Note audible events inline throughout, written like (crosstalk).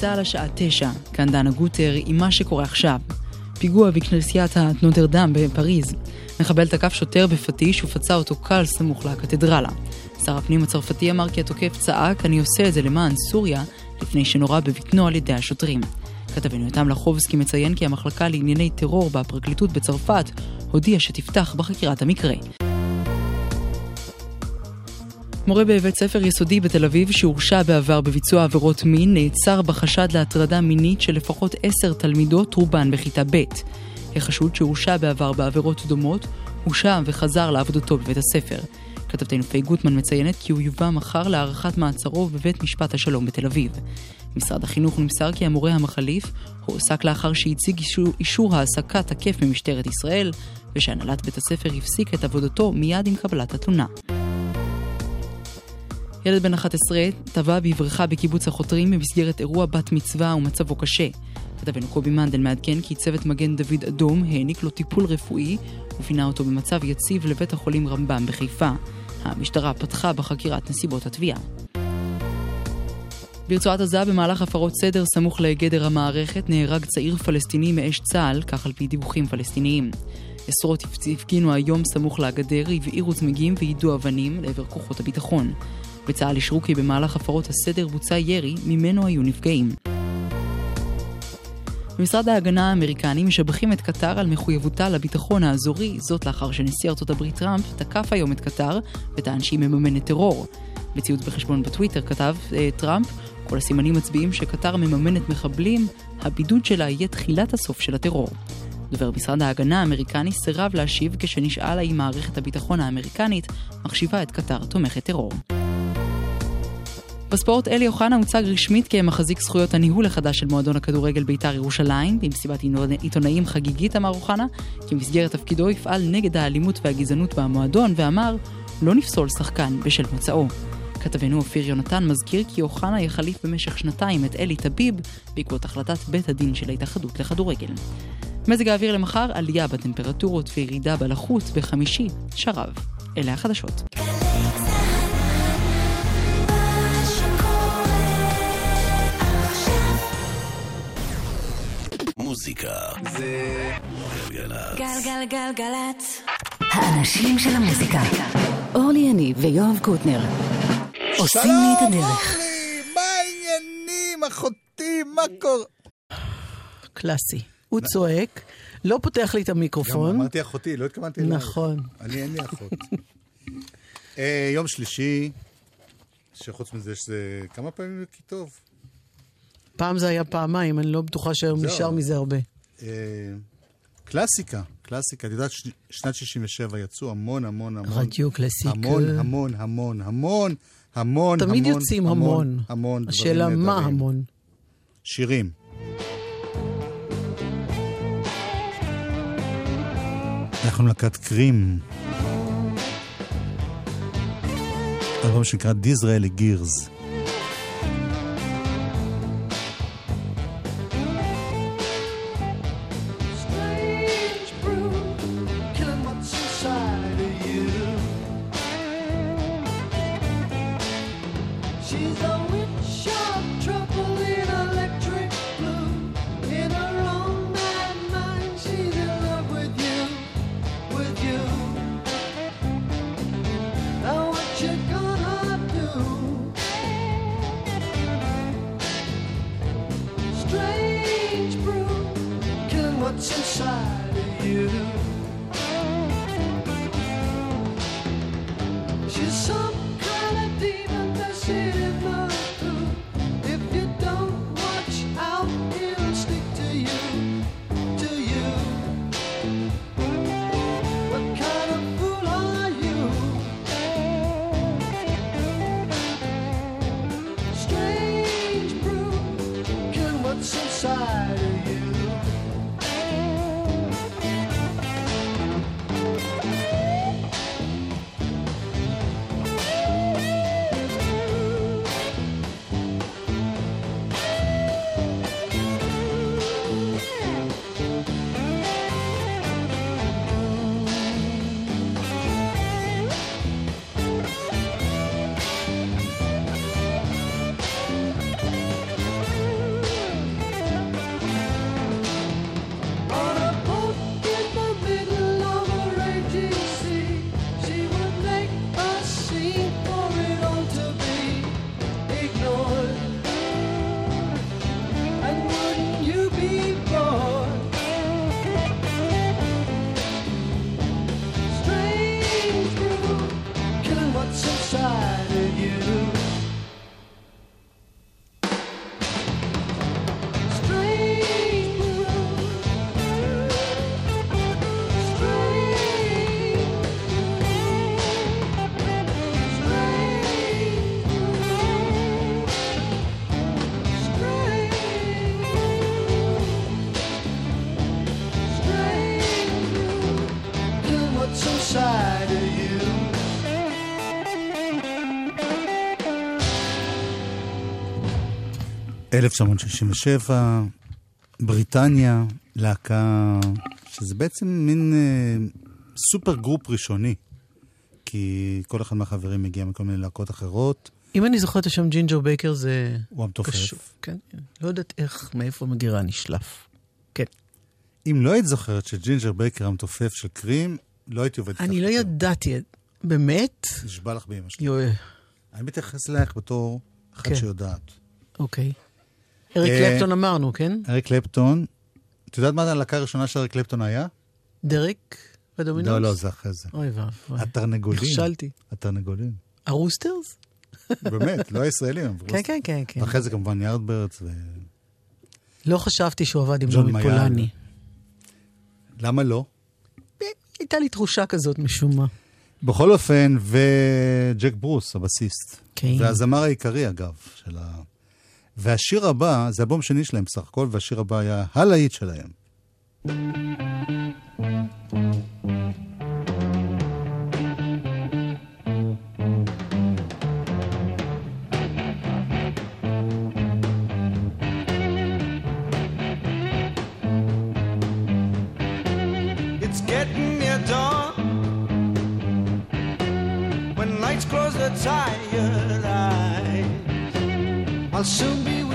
צה"ל השעה תשע, כאן דנה גוטר עם מה שקורה עכשיו. פיגוע בכנסיית הנוטרדם בפריז. מחבל תקף שוטר בפטיש ופצע אותו קל סמוך לקתדרלה. שר הפנים הצרפתי אמר כי התוקף צעק, אני עושה את זה למען סוריה, לפני שנורה בבטנו על ידי השוטרים. כתבנו יותם לחובסקי מציין כי המחלקה לענייני טרור בפרקליטות בצרפת הודיעה שתפתח בחקירת המקרה. מורה בבית ספר יסודי בתל אביב שהורשע בעבר בביצוע עבירות מין נעצר בחשד להטרדה מינית של לפחות עשר תלמידות, רובן בכיתה ב'. החשוד שהורשע בעבר בעבירות דומות, הושע וחזר לעבודתו בבית הספר. כתבתנו פי גוטמן מציינת כי הוא יובא מחר להארכת מעצרו בבית משפט השלום בתל אביב. משרד החינוך נמסר כי המורה המחליף הועסק לאחר שהציג אישור, אישור העסקה תקף ממשטרת ישראל, ושהנהלת בית הספר הפסיק את עבודתו מיד עם קבלת התלונה. ילד בן 11 טבע בבריכה בקיבוץ החותרים במסגרת אירוע בת מצווה ומצבו קשה. כתבנו קובי מנדל מעדכן כי צוות מגן דוד אדום העניק לו טיפול רפואי ופינה אותו במצב יציב לבית החולים רמב"ם בחיפה. המשטרה פתחה בחקירת נסיבות התביעה. ברצועת עזה במהלך הפרות סדר סמוך לגדר המערכת נהרג צעיר פלסטיני מאש צה"ל, כך על פי דיווחים פלסטיניים. עשרות הפגינו היום סמוך לגדר, הבעירו צמיגים ויידו אבנים לעבר כוחות הביטחון. בצה"ל אישרו כי במהלך הפרות הסדר בוצע ירי, ממנו היו נפגעים. במשרד ההגנה האמריקני משבחים את קטר על מחויבותה לביטחון האזורי, זאת לאחר שנשיא ארצות הברית טראמפ תקף היום את קטר וטען שהיא מממנת טרור. בציוץ בחשבון בטוויטר כתב אה, טראמפ, כל הסימנים מצביעים שקטר מממנת מחבלים, הבידוד שלה יהיה תחילת הסוף של הטרור. דובר משרד ההגנה האמריקני סירב להשיב כשנשאל האם מערכת הביטחון האמריקנית מחשיבה את קטר תומכת טרור. בספורט אלי אוחנה הוצג רשמית כמחזיק זכויות הניהול החדש של מועדון הכדורגל בית"ר ירושלים. במסיבת עיתונאים חגיגית אמר אוחנה כי במסגרת תפקידו יפעל נגד האלימות והגזענות במועדון ואמר לא נפסול שחקן בשל מוצאו. כתבנו אופיר יונתן מזכיר כי אוחנה יחליף במשך שנתיים את אלי טביב בעקבות החלטת בית הדין של ההתאחדות לכדורגל. מזג האוויר למחר עלייה בטמפרטורות וירידה בלחות בחמישי, שרב. אלה החדשות. מוזיקה זה גלגלצ. גלגלגלגלצ. האנשים של המוזיקה. אורלי יניב ויואב קוטנר. עושים לי את הדרך. אורלי, מה העניינים, אחותי, מה קורה? קלאסי. הוא צועק, לא פותח לי את גם המיקרופון. אמרתי אחותי, לא התכוונתי אלייך. נכון. אני אין לי אחות. אה, יום שלישי, שחוץ מזה שזה כמה פעמים כי טוב. פעם זה היה פעמיים, אני לא בטוחה שהיום. נשאר מזה הרבה. אה, קלאסיקה, קלאסיקה. את יודעת, שנת 67 יצאו המון המון המון. רדיו קלאסיקה. המון המון המון המון המון תמיד יוצאים המון. המון דברים השאלה מה. המון. שירים. אנחנו להקת קרים. אלבום שנקרא דיזראלי גירס. 1967, בריטניה, להקה שזה בעצם מין אה, super group ראשוני, כי כל אחד מהחברים מגיע מכל מיני להקות אחרות. אם אני זוכרת השם ג'ינג'ר בייקר זה הוא המתופף. קשור. כן, לא יודעת איך, מאיזה מגירה נשלף. כן. אם לא היית זוכרת שג'ינג'ר בייקר המתופף של Cream, לא הייתי עובד איתך. אני לא יותר. ידעתי, באמת? נשבע לך באמא שלי. יואו, אני מתייחס אלייך בתור אחת כן. שיודעת. אוקיי. אריק אה, קלפטון אמרנו, כן? אריק קלפטון, את יודעת מה הלהקה הראשונה של אריק קלפטון היה? דרק ודומינוס? לא, לא, זה אחרי זה. אוי ואבוי. התרנגולים. נכשלתי. התרנגולים. הרוסטרס? באמת, לא הישראלים. (laughs) כן, כן, כן, כן. ואחרי זה כמובן יארדברטס ו... לא חשבתי שהוא עבד עם נעמי. פולני. למה לא? הייתה לי תחושה כזאת משום מה. בכל אופן, וג'ק ברוס, הבסיסט. כן. והזמר העיקרי, אגב, של ה... והשיר הבא, זה אלבום שני שלהם בסך הכל, והשיר הבא היה הלהיט שלהם. Tired I'll soon be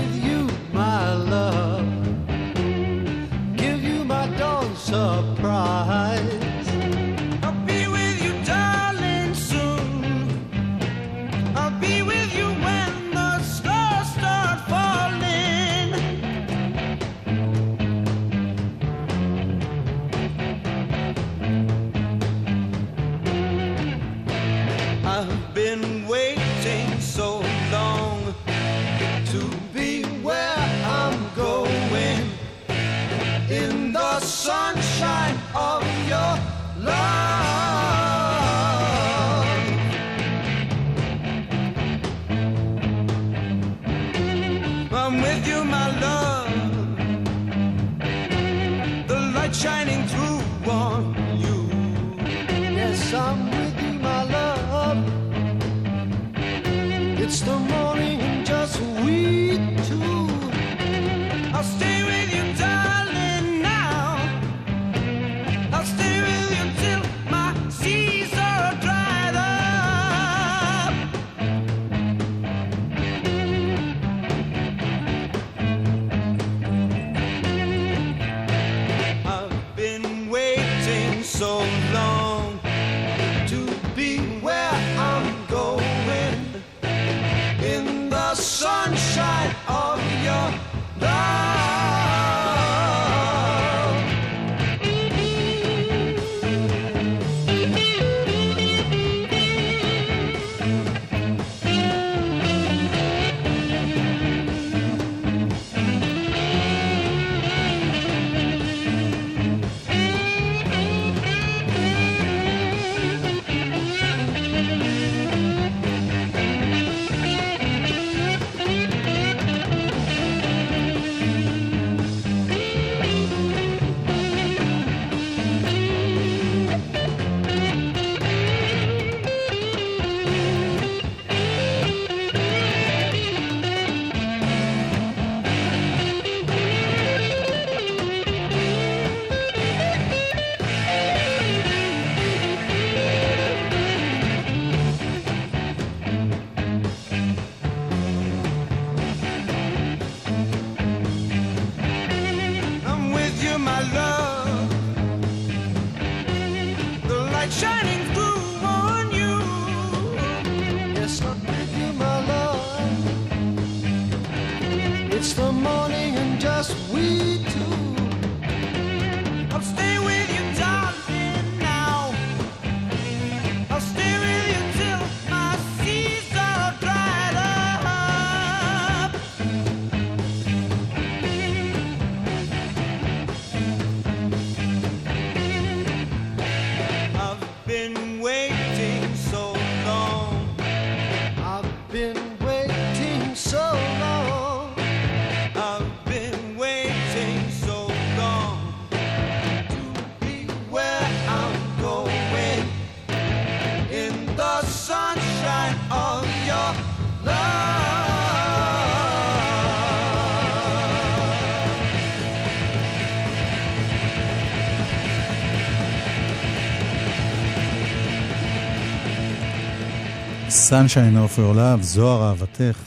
Sunshine of Your Love, זוהר אהבתך.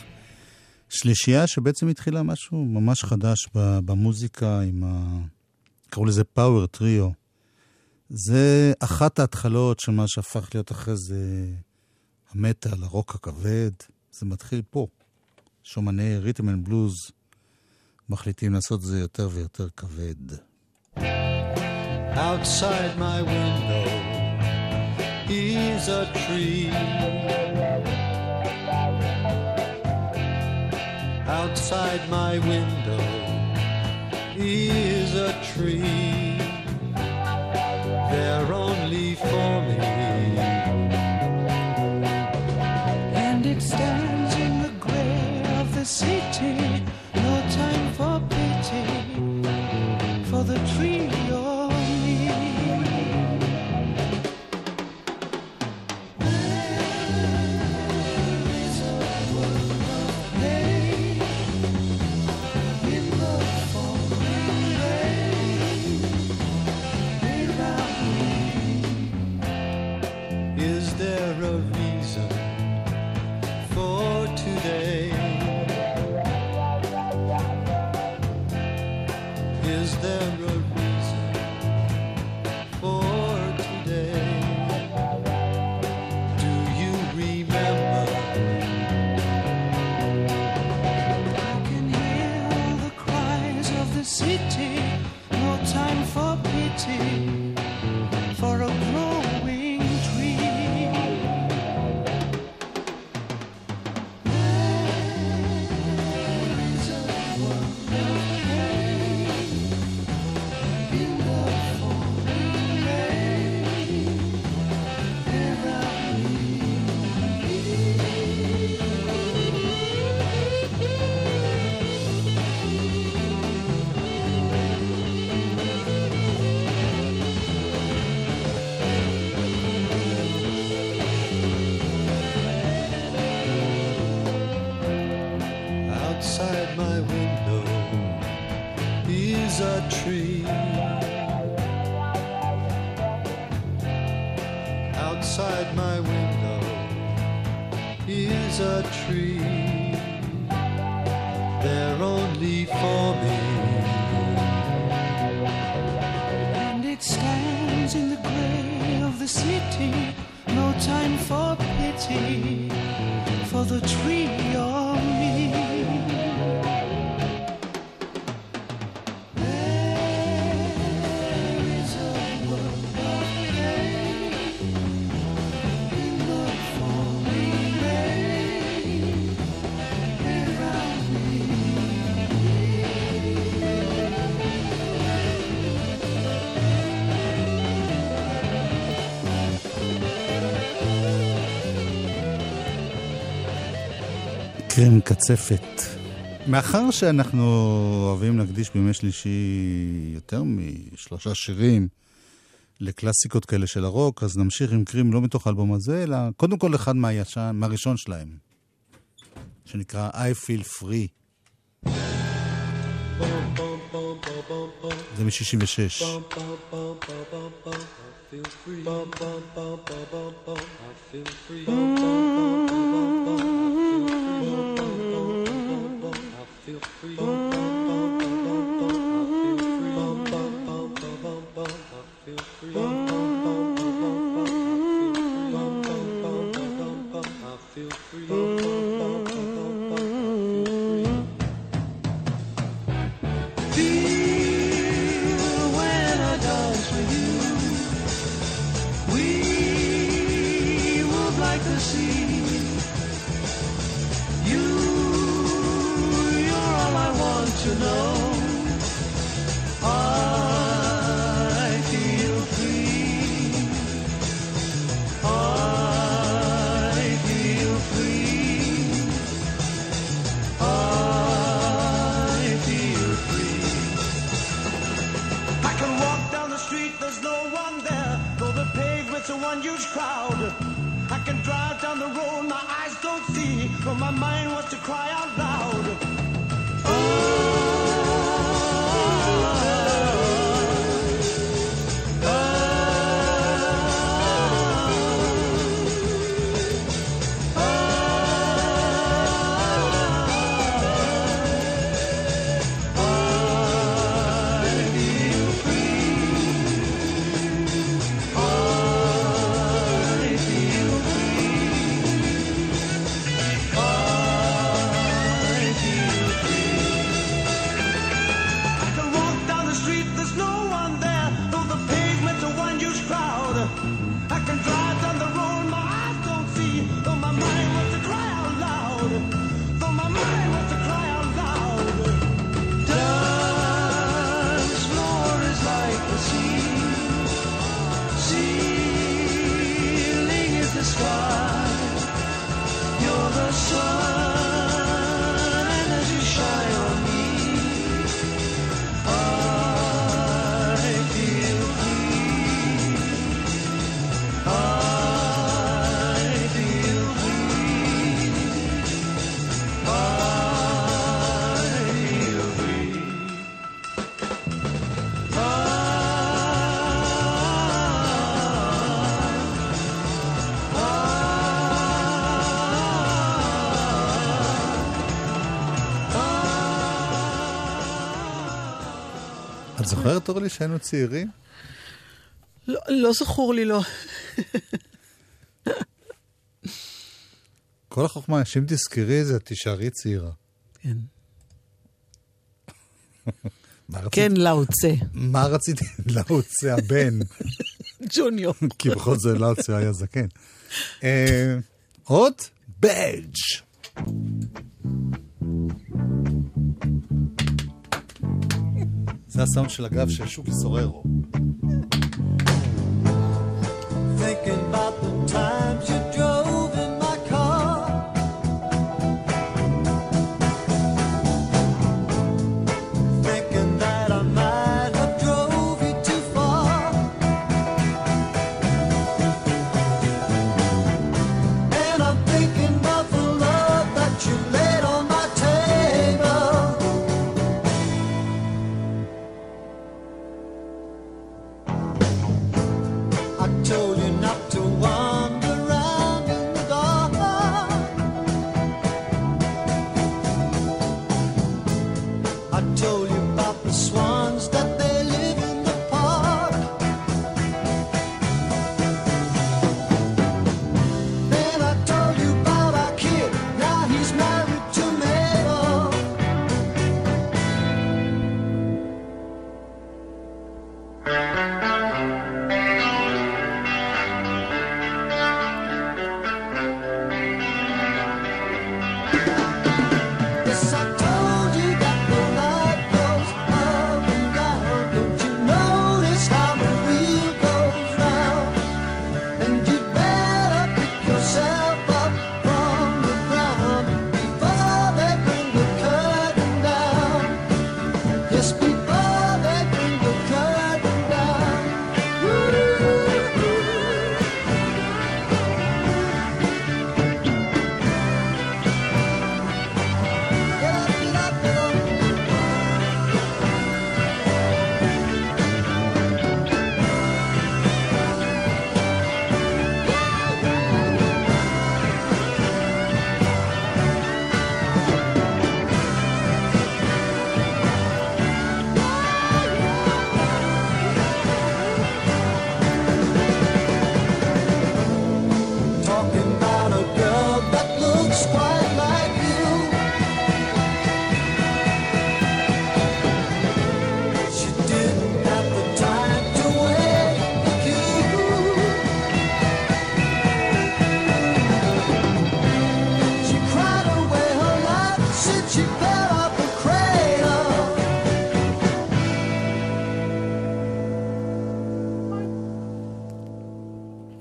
שלישייה שבעצם התחילה משהו ממש חדש במוזיקה עם ה... קראו לזה power trio. זה אחת ההתחלות של מה שהפך להיות אחרי זה המטאל, הרוק הכבד. זה מתחיל פה. שומני rhythm and blues מחליטים לעשות זה יותר ויותר כבד. Outside my window is a tree. Outside my window is a tree. They're only for me. And it stands in the gray of the city. No time for pity קרם קצפת. מאחר שאנחנו אוהבים להקדיש בימי שלישי יותר משלושה שירים לקלאסיקות כאלה של הרוק, אז נמשיך עם קרים לא מתוך האלבום הזה, אלא קודם כל אחד מהישן, מהראשון שלהם, שנקרא I Feel Free. זה מ-66. Feel זוכרת, אורלי, שהיינו צעירים? לא, לא זכור לי, לא. כל החוכמה, שאם תזכרי זה, תישארי צעירה. כן. כן, לאוצה. מה רציתי? (laughs) לאוצה הבן, ג'וניור. כי בכל זאת לאוצה היה זקן. אה, עוד? בדג'. זה הסאונד של הגב של שוקי סוררו.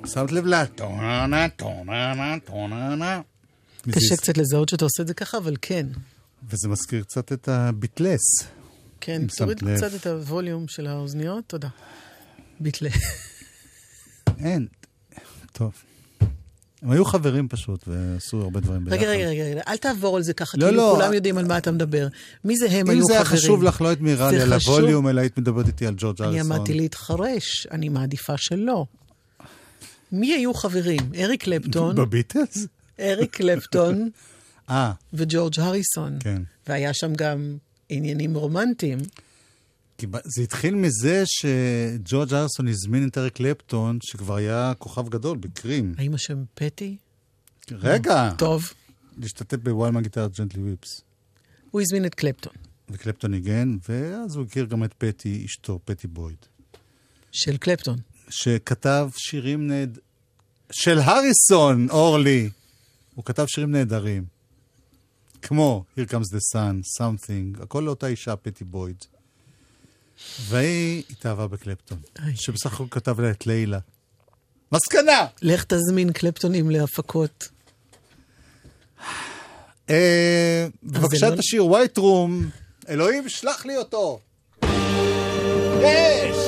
שמת לב לטוננה, טוננה, טוננה. קשה קצת לזהות שאתה עושה את זה ככה, אבל כן. וזה מזכיר קצת את הביטלס. כן, אם תוריד. קצת את הווליום של האוזניות, תודה. ביטלה. אין. טוב. הם היו חברים פשוט, ועשו הרבה דברים ביחד. רגע, רגע, רגע, רגע, אל תעבור על זה ככה, לא, כאילו לא. כולם יודעים על מה אתה מדבר. מי זה הם אם היו זה היה חברים? חשוב לך, לא היית מעירה לי על. הווליום, אלא היית מדברת איתי על ג'ורג' אני אריסון. עמדתי להתחרש, אני מעדיפה שלא. מי היו חברים? אריק קלפטון, בביטלס? אריק קלפטון (laughs) אה, וג'ורג' הריסון. כן. והיה שם גם עניינים רומנטיים. כי זה התחיל מזה שג'ורג' אריסון הזמין את אריק קלפטון, שכבר היה כוכב גדול בקרים. האם השם פטי? רגע, טוב. להשתתף בוואלמה גיטרת ג'נטלי וויפס. הוא הזמין את קלפטון, וקלפטון ניגן, ואז הוא הכיר גם את פטי, אשתו, פטי בויד. של קלפטון. שכתב שירים נהד... של הריסון, אורלי. הוא כתב שירים נהדרים. כמו Here Comes the Sun, Something, הכל לאותה אישה, פטי בויד. והיא התאהבה בקלפטון, שבסך הכל כתב לה את לילה. מסקנה! לך תזמין קלפטונים להפקות. אה, בבקשה לא- תשאיר White Room, אלוהים שלח לי אותו. יש!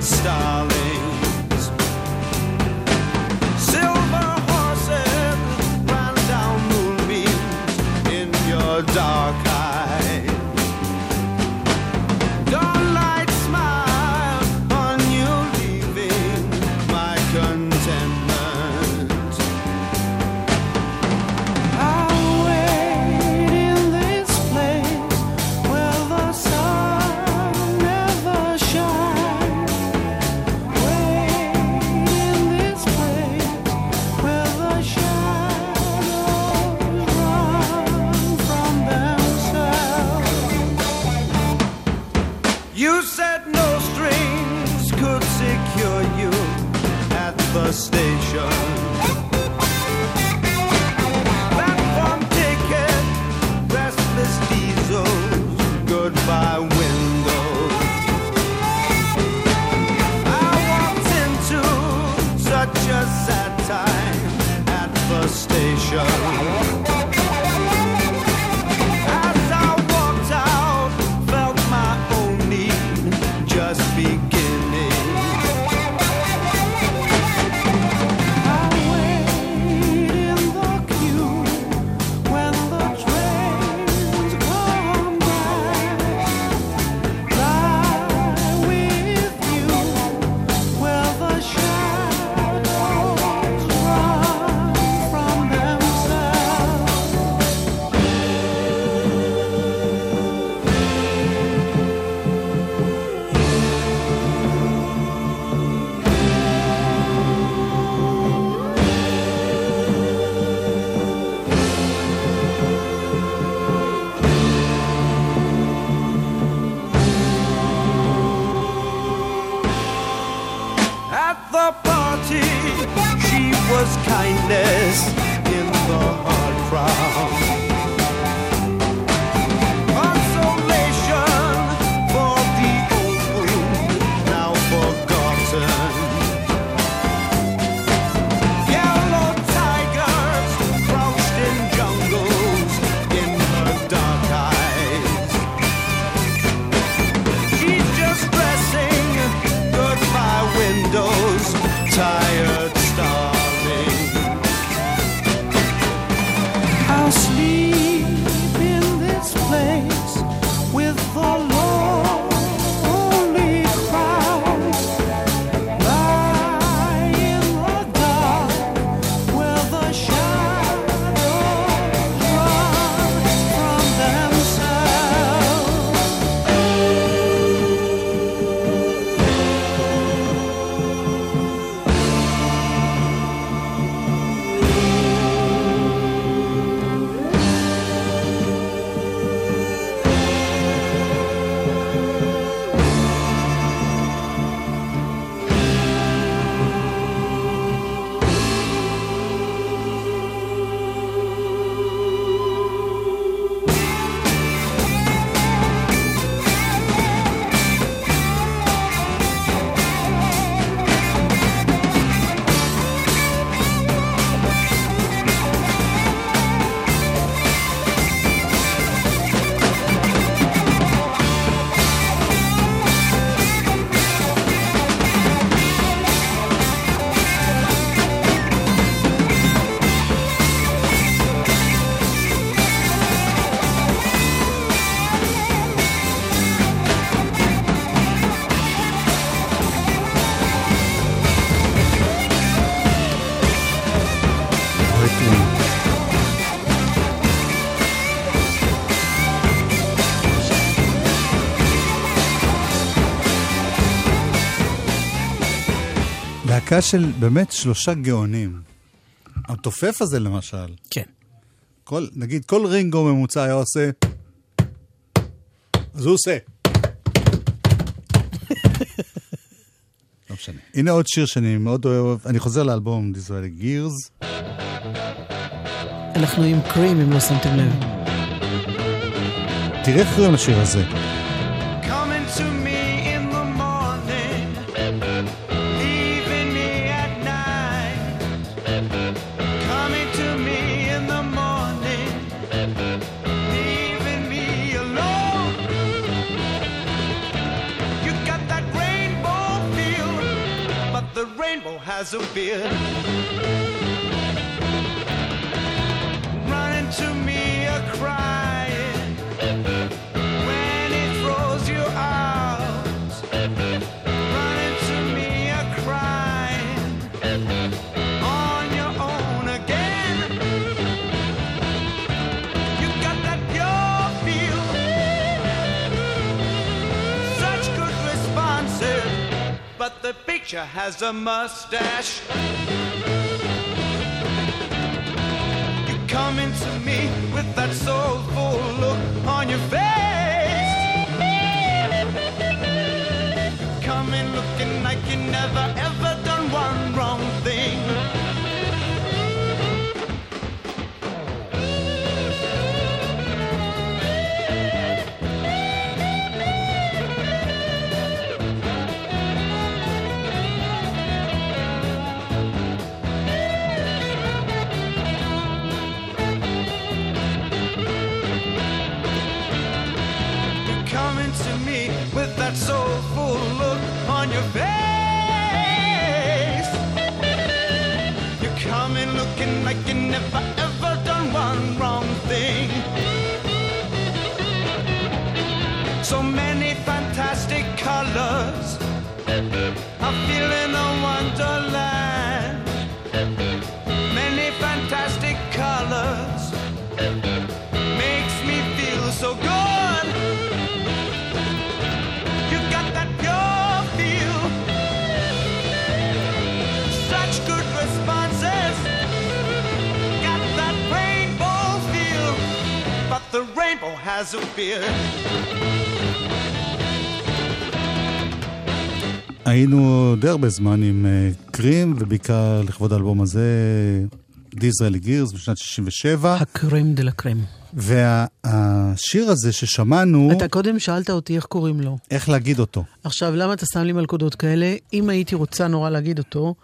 Star. ocean להקה של באמת שלושה גאונים. התופף הזה למשל, כן. כל, נגיד כל רינגו ממוצע היה עושה, אז הוא עושה. לא משנה. הנה עוד שיר שאני מאוד אוהב, אני חוזר לאלבום Disraeli Gears. אנחנו עם קרים, אם לא שמתם לב. תראה איך קוראים לשיר הזה. subir. Picture has a mustache. You coming to me with that soulful wonderland. Many fantastic colors makes me feel so good. You got that pure feel, such good responses. Got that rainbow feel, but the rainbow has a beard. היינו די הרבה זמן עם אה, קרים, ובעיקר לכבוד האלבום הזה, דיזרלי גירס בשנת 67, הקרם דה לה קרם. והשיר הזה ששמענו, אתה קודם שאלת אותי איך קוראים לו. איך להגיד אותו. עכשיו, למה אתה שם לי מלכודות כאלה? אם הייתי רוצה נורא להגיד אותו,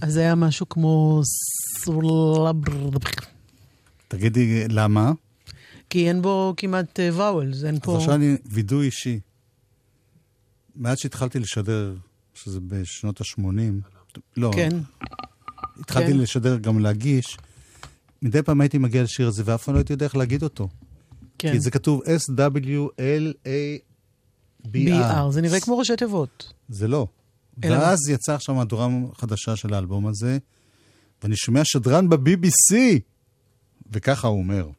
אז זה היה משהו כמו... תגידי למה, כי אין בו כמעט ואוולס, אין אז פה... עכשיו אני וידוי אישי. מאז שהתחלתי לשדר, שזה בשנות ה-80, לא, כן, התחלתי כן. לשדר גם להגיש, מדי פעם הייתי מגיע לשיר הזה ואף פעם לא הייתי יודע איך להגיד אותו. כן. כי זה כתוב S-W-L-A-B-R. BR, זה נראה כמו ראשי תיבות. זה לא. אלא? ואז יצאה עכשיו מהדורה חדשה של האלבום הזה, ואני שומע שדרן ב-BBC, וככה הוא אומר.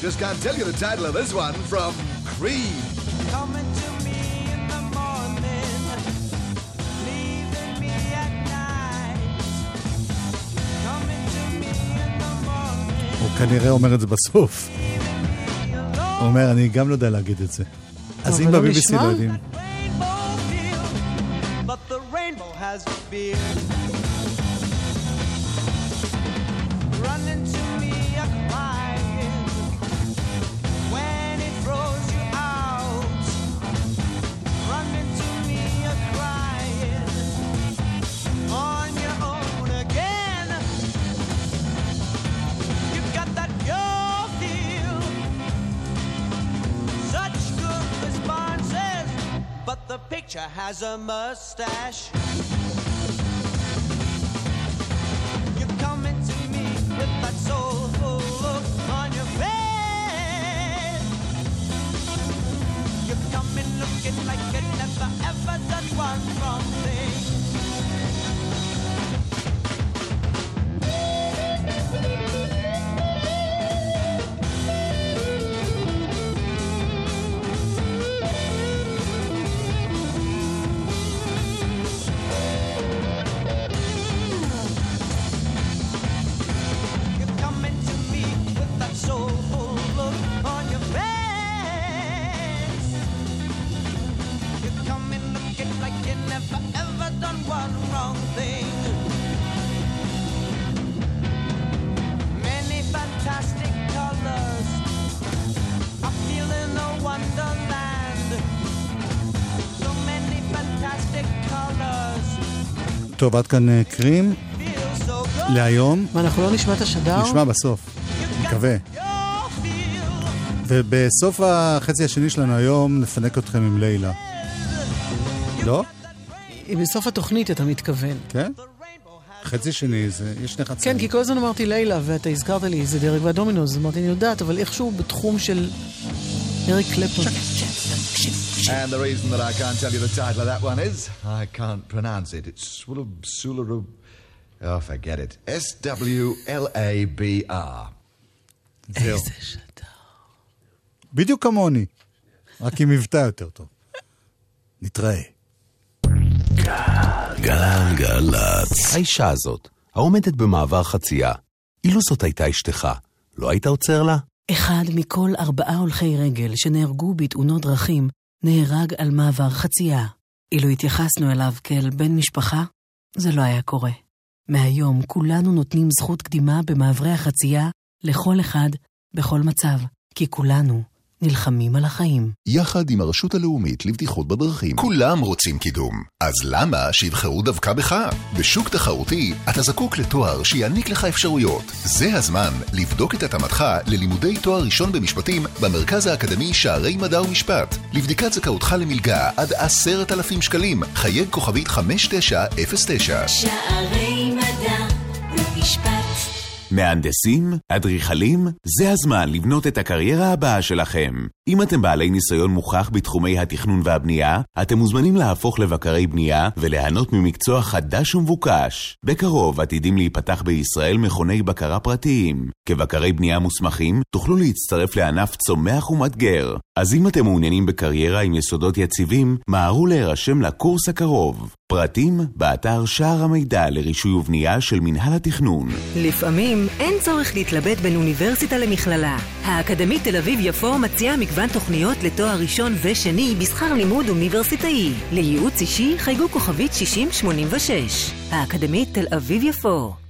Just can't tell you the title of this one from Creed. Coming to me in the morning, leaving me at night. Coming to me in the morning, הוא כנראה אומר את זה בסוף. הוא אומר, אני גם לא יודע להגיד את זה. אז אם לא ב-BBC נשמע? לא יודעים... the picture has a mustache. You're coming to me with that soulful look on your face. You're coming looking like you never ever טוב, עד כאן אה, קרים. להיום. מה, אנחנו לא נשמע את השדר? נשמע בסוף, מקווה. ובסוף החצי השני שלנו היום נפנק אתכם עם לילה. לא? בסוף התוכנית אתה מתכוון. כן? חצי שני, זה, יש שני חצאים. כן, כי כל הזמן אמרתי לילה, ואתה הזכרת לי, זה דרג והדומינוס, אמרתי, אני יודעת, אבל איכשהו בתחום של אריק קלפטון. And the reason that I can't tell you the title of that one is I can't pronounce it. It's Swulub Sularu. Oh, forget it. S W L A B R. זהו. איזה שדר. בדיוק כמוני, רק עם מבטא יותר טוב. נתראה. גלגלצ. האישה הזאת, העומדת במעבר חצייה, אילו זאת הייתה אשתך, לא היית עוצר לה? אחד מכל ארבעה הולכי רגל שנהרגו בתאונות דרכים נהרג על מעבר חצייה. אילו התייחסנו אליו כאל בן משפחה, זה לא היה קורה. מהיום כולנו נותנים זכות קדימה במעברי החצייה לכל אחד, בכל מצב, כי כולנו נלחמים על החיים. יחד עם הרשות הלאומית לבטיחות בדרכים. כולם רוצים קידום, אז למה שיבחרו דווקא בך? בשוק תחרותי אתה זקוק לתואר שיעניק לך אפשרויות. זה הזמן לבדוק את התאמתך ללימודי תואר ראשון במשפטים במרכז האקדמי שערי מדע ומשפט. לבדיקת זכאותך למלגה עד עשרת אלפים שקלים, חייג כוכבית 5909. שערי מדע ומשפט מהנדסים? אדריכלים? זה הזמן לבנות את הקריירה הבאה שלכם. אם אתם בעלי ניסיון מוכח בתחומי התכנון והבנייה, אתם מוזמנים להפוך לבקרי בנייה וליהנות ממקצוע חדש ומבוקש. בקרוב עתידים להיפתח בישראל מכוני בקרה פרטיים. כבקרי בנייה מוסמכים, תוכלו להצטרף לענף צומח ומאתגר. אז אם אתם מעוניינים בקריירה עם יסודות יציבים, מהרו להירשם לקורס הקרוב. פרטים באתר שער המידע לרישוי ובנייה של מינהל התכנון. לפעמים אין צורך להתלבט בין אוניברסיטה למכללה. האקדמית תל אביב-יפו מציעה מגוון תוכניות לתואר ראשון ושני בשכר לימוד אוניברסיטאי. לייעוץ אישי חייגו כוכבית 6086. האקדמית תל אביב-יפו.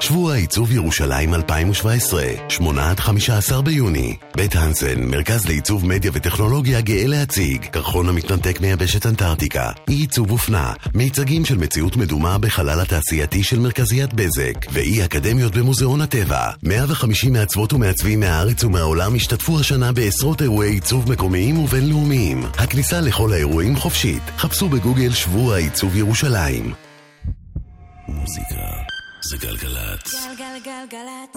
שבוע עיצוב ירושלים 2017, 8 עד 15 ביוני. בית הנסן, מרכז לעיצוב מדיה וטכנולוגיה גאה להציג. קרחון המתנתק מיבשת אנטארקטיקה. אי עיצוב אופנה. מיצגים של מציאות מדומה בחלל התעשייתי של מרכזיית בזק. ואי אקדמיות במוזיאון הטבע. 150 מעצבות ומעצבים מהארץ ומהעולם השתתפו השנה בעשרות אירועי עיצוב מקומיים ובינלאומיים. הכניסה לכל האירועים חופשית. חפשו בגוגל שבוע עיצוב ירושלים. מוזיקה זה גלגלצ. גלגלגלגלצ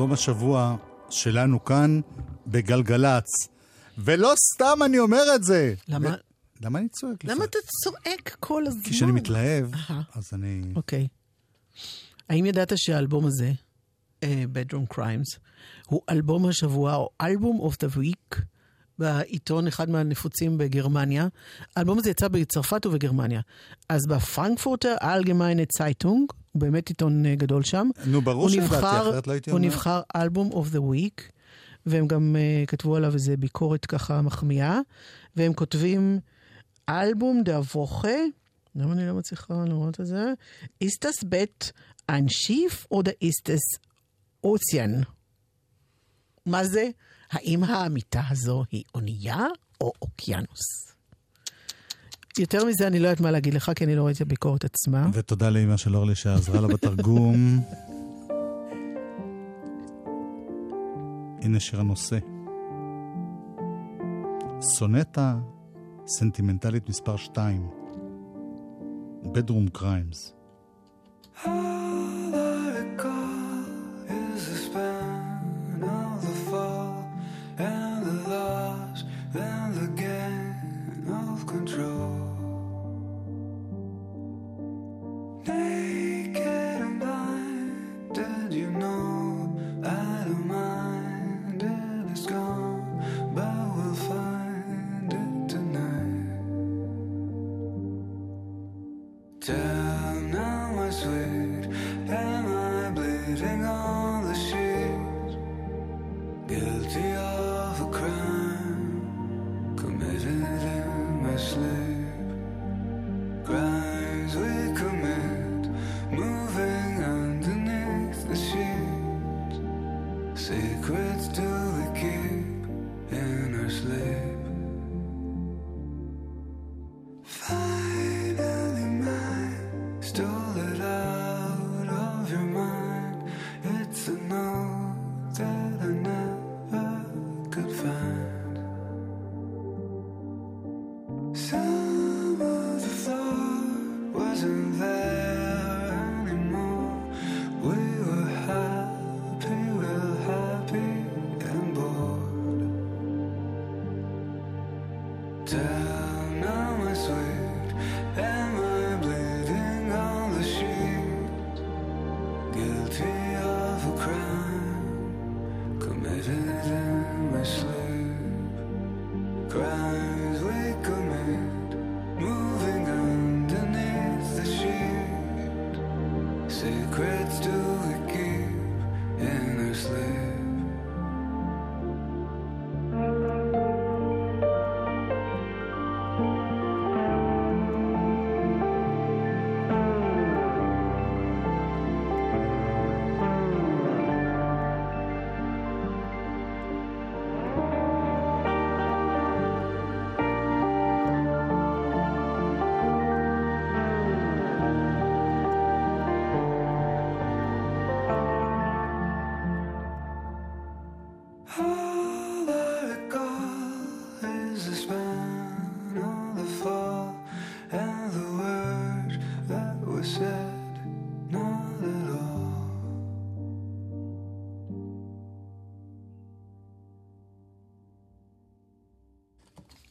אלבום השבוע שלנו כאן בגלגלצ. ולא סתם אני אומר את זה. למה? ו... למה אני צועק? למה אתה צועק כל הזמן? כי כשאני מתלהב, אהה. אז אני... אוקיי. האם ידעת שהאלבום הזה, אה, Bedroom Crimes, הוא אלבום השבוע, או אלבום of the week, בעיתון אחד מהנפוצים בגרמניה. האלבום הזה יצא בצרפת ובגרמניה. אז בפרנקפורטר אלגמיינה צייטונג, הוא באמת עיתון אה, גדול שם. נו, ברור הוא נבחר- אחרת לא הייתי הוא אומר. נבחר אלבום of the week, והם גם uh, כתבו עליו איזה ביקורת ככה מחמיאה, והם כותבים אלבום דה ווכה, למה אני לא מצליחה לראות את זה? איסטס בית Schiff oder ist es אוציאן? מה זה? האם האמיתה הזו היא אונייה או אוקיינוס? יותר מזה אני לא יודעת מה להגיד לך, כי אני לא ראיתי את הביקורת עצמה. ותודה לאמא של אורלי שעזרה לה בתרגום. הנה שיר הנושא. סונטה סנטימנטלית מספר 2. Bedroom Crimes.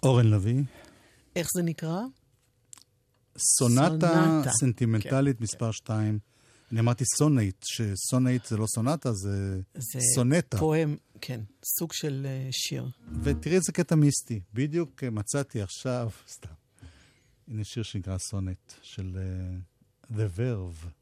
אורן לביא. איך זה נקרא? סונטה, סנטימנטלית כן, מספר כן. 2. אני אמרתי סונאית, שסונאית זה לא סונטה, זה, זה סונטה. זה פועם, כן, סוג של אה, שיר. ותראי איזה קטע מיסטי. בדיוק אה, מצאתי עכשיו, סתם. הנה שיר שנקרא סונט, של uh, The Verve.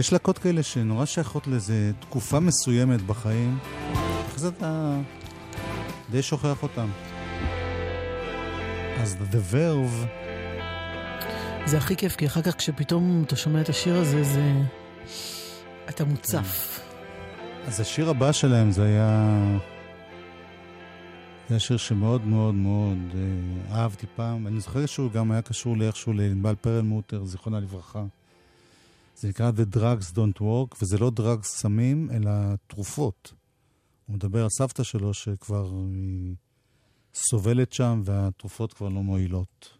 יש להקות כאלה שנורא שייכות לאיזה תקופה מסוימת בחיים, איך זה אתה די שוכח אותם. אז The Verve... זה הכי כיף, כי אחר כך כשפתאום אתה שומע את השיר הזה, זה... אתה מוצף. אז השיר הבא שלהם זה היה... זה היה שיר שמאוד מאוד מאוד אה, אהבתי פעם. אני זוכר שהוא גם היה קשור לאיכשהו לענבל פרלמוטר, זיכרונה לברכה. זה נקרא The Drugs Don't Work, וזה לא דרגס סמים, אלא תרופות. הוא מדבר על סבתא שלו שכבר היא סובלת שם, והתרופות כבר לא מועילות.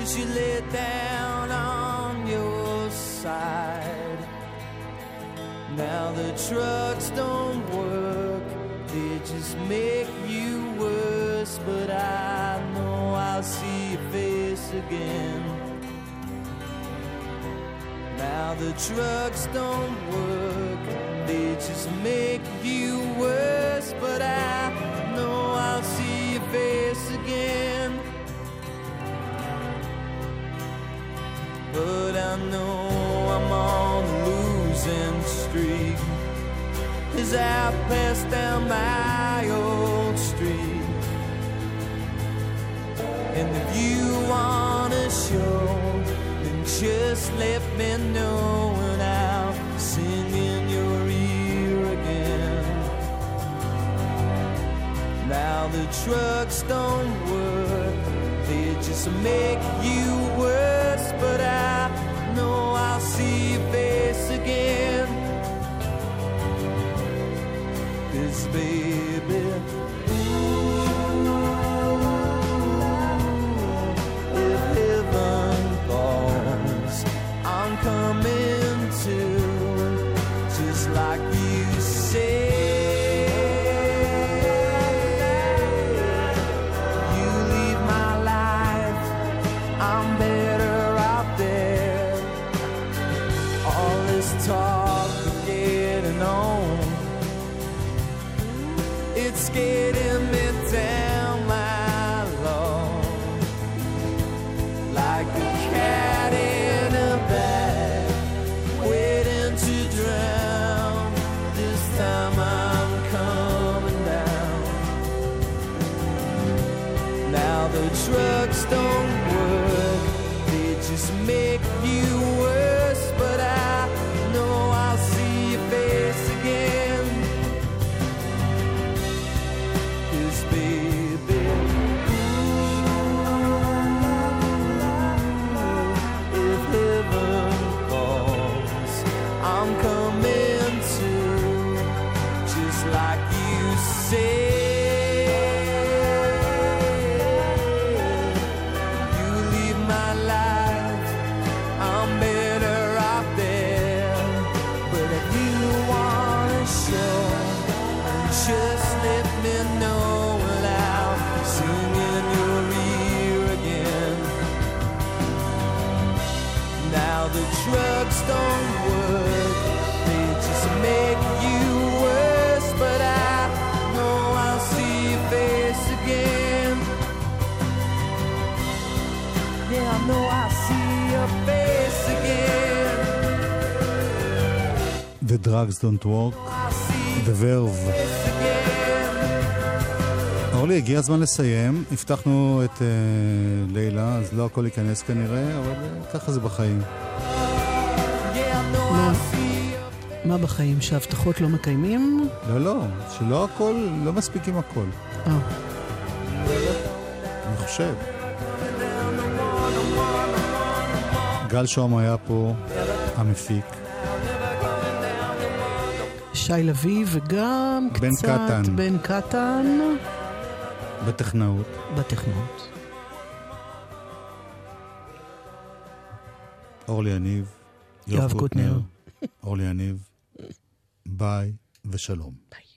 as you lay down on your side. Now the trucks don't work, they just make you worse. But I know I'll see your face again. Now the trucks don't work, they just make you worse. But I But I know I'm on a losing streak as I pass down my old street. And if you wanna show, then just let me know and I'll sing in your ear again. Now the trucks don't work, they just make you worse. But I know I'll see your face again. Cause baby, Trucks don't work, they just make you worse. Drugs Don't Work, The Verve. אורלי, הגיע הזמן לסיים. הבטחנו את uh, לילה, אז לא הכל ייכנס כנראה, אבל uh, ככה זה בחיים. מה? מה בחיים? שהבטחות לא מקיימים? לא, לא, שלא הכל, לא מספיק עם הכל. אה. אני חושב. גל שוהם היה פה, המפיק. שי לביא וגם בן קצת קטן. בן קטן בטכנאות. בטכנאות. אורלי יניב, יואב קוטנר. אורלי יניב, ביי ושלום. What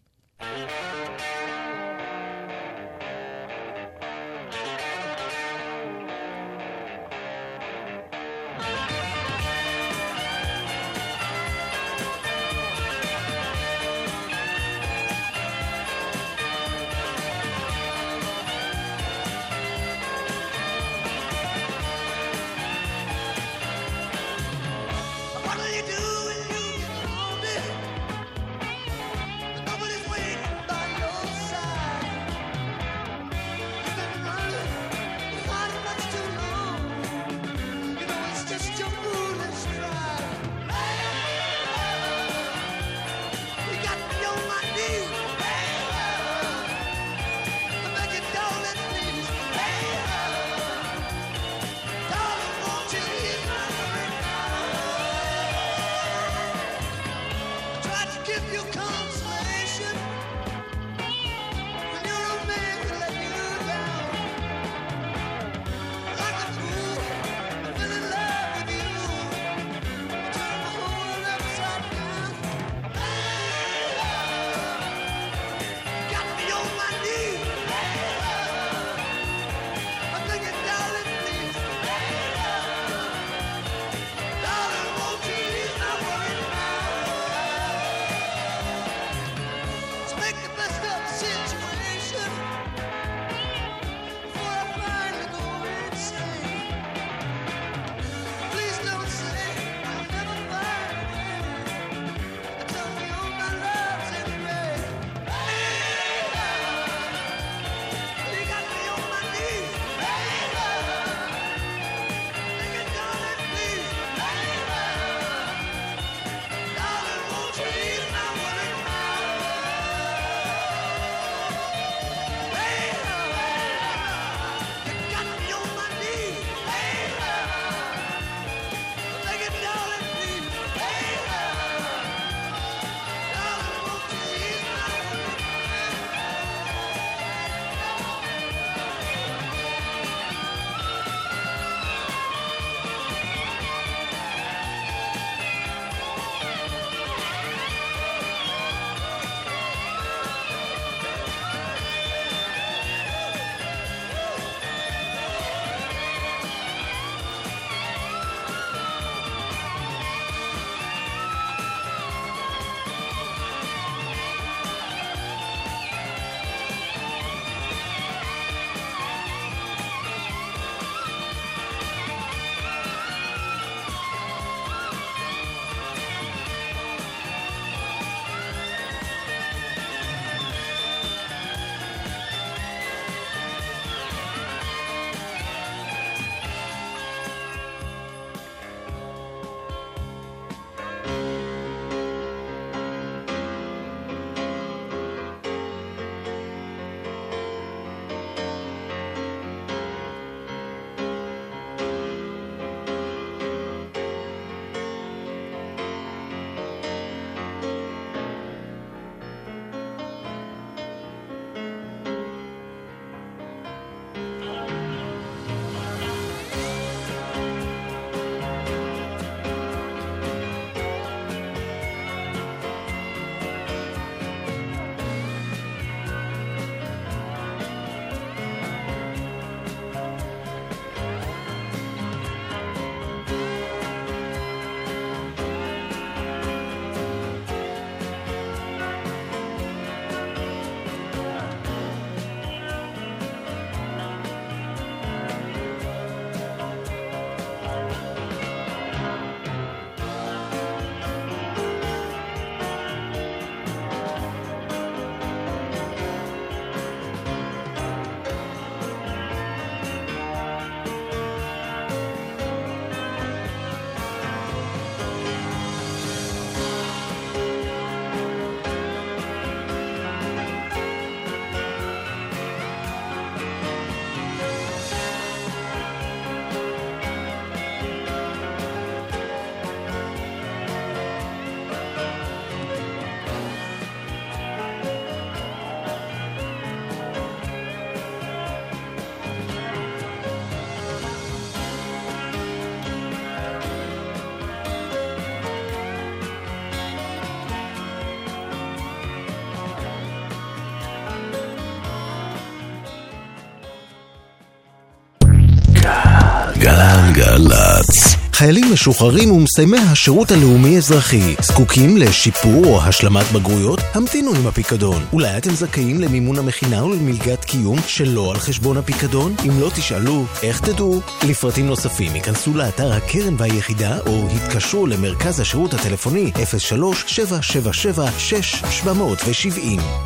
חיילים משוחררים ומסיימי השירות הלאומי-אזרחי זקוקים לשיפור או השלמת בגרויות? המתינו עם הפיקדון. אולי אתם זכאים למימון המכינה ולמלגת קיום שלא על חשבון הפיקדון? אם לא תשאלו, איך תדעו? לפרטים נוספים ייכנסו לאתר הקרן והיחידה או התקשרו למרכז השירות הטלפוני 03-777-6770.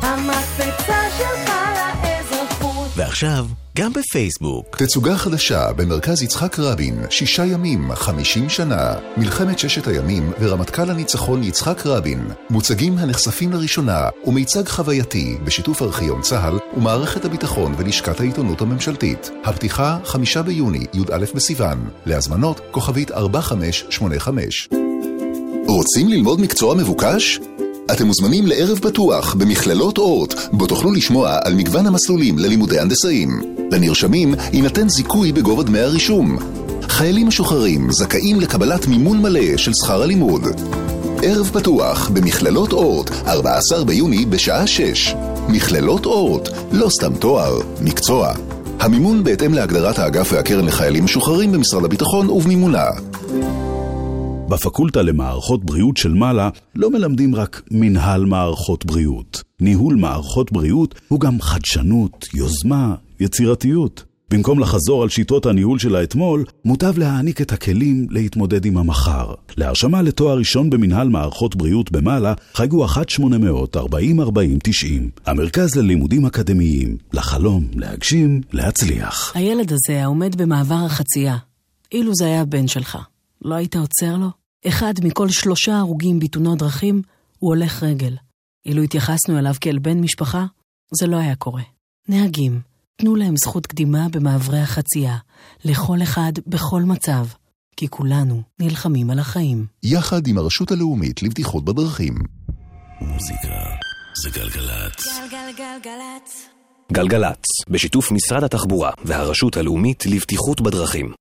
המקפצה שלך לאזרחות. ועכשיו, גם בפייסבוק. תצוגה חדשה במרכז יצחק רבין, שישה ימים, חמישים שנה. מלחמת ששת הימים ורמטכ"ל הניצחון יצחק רבין. מוצגים הנחשפים לראשונה ומיצג חווייתי בשיתוף ארכיון צה"ל ומערכת הביטחון ולשכת העיתונות הממשלתית. הפתיחה, חמישה ביוני, י"א בסיוון. להזמנות, כוכבית 4585. רוצים ללמוד מקצוע מבוקש? אתם מוזמנים לערב פתוח במכללות אורט, בו תוכלו לשמוע על מגוון המסלולים ללימודי הנדסאים. לנרשמים יינתן זיכוי בגובה דמי הרישום. חיילים משוחררים זכאים לקבלת מימון מלא של שכר הלימוד. ערב פתוח במכללות אורט, 14 ביוני בשעה 6. מכללות אורט, לא סתם תואר, מקצוע. המימון בהתאם להגדרת האגף והקרן לחיילים משוחררים במשרד הביטחון ובמימונה. בפקולטה למערכות בריאות של מעלה לא מלמדים רק מנהל מערכות בריאות. ניהול מערכות בריאות הוא גם חדשנות, יוזמה, יצירתיות. במקום לחזור על שיטות הניהול של האתמול, מוטב להעניק את הכלים להתמודד עם המחר. להרשמה לתואר ראשון במנהל מערכות בריאות במעלה, חייגו 1-800-4040-90. המרכז ללימודים אקדמיים, לחלום, להגשים, להצליח. הילד הזה העומד במעבר החצייה. אילו זה היה הבן שלך, לא היית עוצר לו? אחד מכל שלושה הרוגים בתאונות דרכים הוא הולך רגל. אילו התייחסנו אליו כאל בן משפחה, זה לא היה קורה. נהגים, תנו להם זכות קדימה במעברי החצייה, לכל אחד בכל מצב, כי כולנו נלחמים על החיים. יחד עם הרשות הלאומית לבטיחות בדרכים. מוזיקה זה גלגלצ. גלגלגלגלצ. גלגלצ, בשיתוף משרד התחבורה והרשות הלאומית לבטיחות בדרכים.